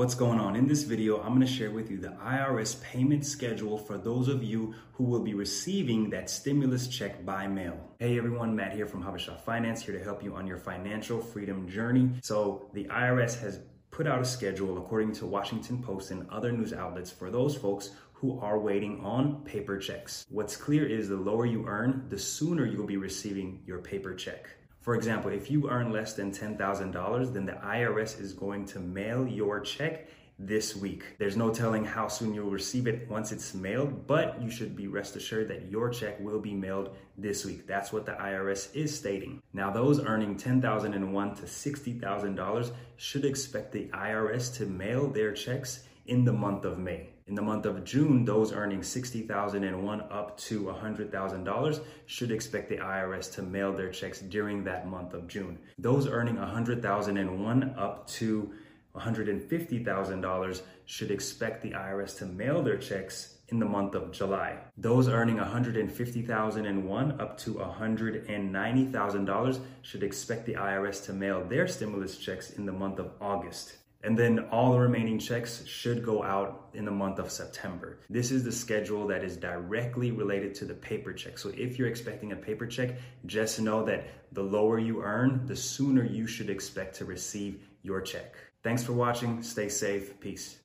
What's going on? In this video, I'm going to share with you the IRS payment schedule for those of you who will be receiving that stimulus check by mail. Hey everyone, Matt here from Habesha Finance, here to help you on your financial freedom journey. So the IRS has put out a schedule according to Washington Post and other news outlets for those folks who are waiting on paper checks. What's clear is the lower you earn, the sooner you'll be receiving your paper check. For example, if you earn less than $10,000, then the IRS is going to mail your check this week. There's no telling how soon you'll receive it once it's mailed, but you should be rest assured that your check will be mailed this week. That's what the IRS is stating. Now, those earning 10,001 to $60,000 should expect the IRS to mail their checks in the month of May. In the month of June, those earning 60,001 up to $100,000 should expect the IRS to mail their checks during that month of June. Those earning 100,001 up to $150,000 should expect the IRS to mail their checks in the month of July. Those earning $150,001 up to $190,000 should expect the IRS to mail their stimulus checks in the month of August. And then all the remaining checks should go out in the month of September. This is the schedule that is directly related to the paper check. So if you're expecting a paper check, just know that the lower you earn, the sooner you should expect to receive your check. Thanks for watching. Stay safe. Peace.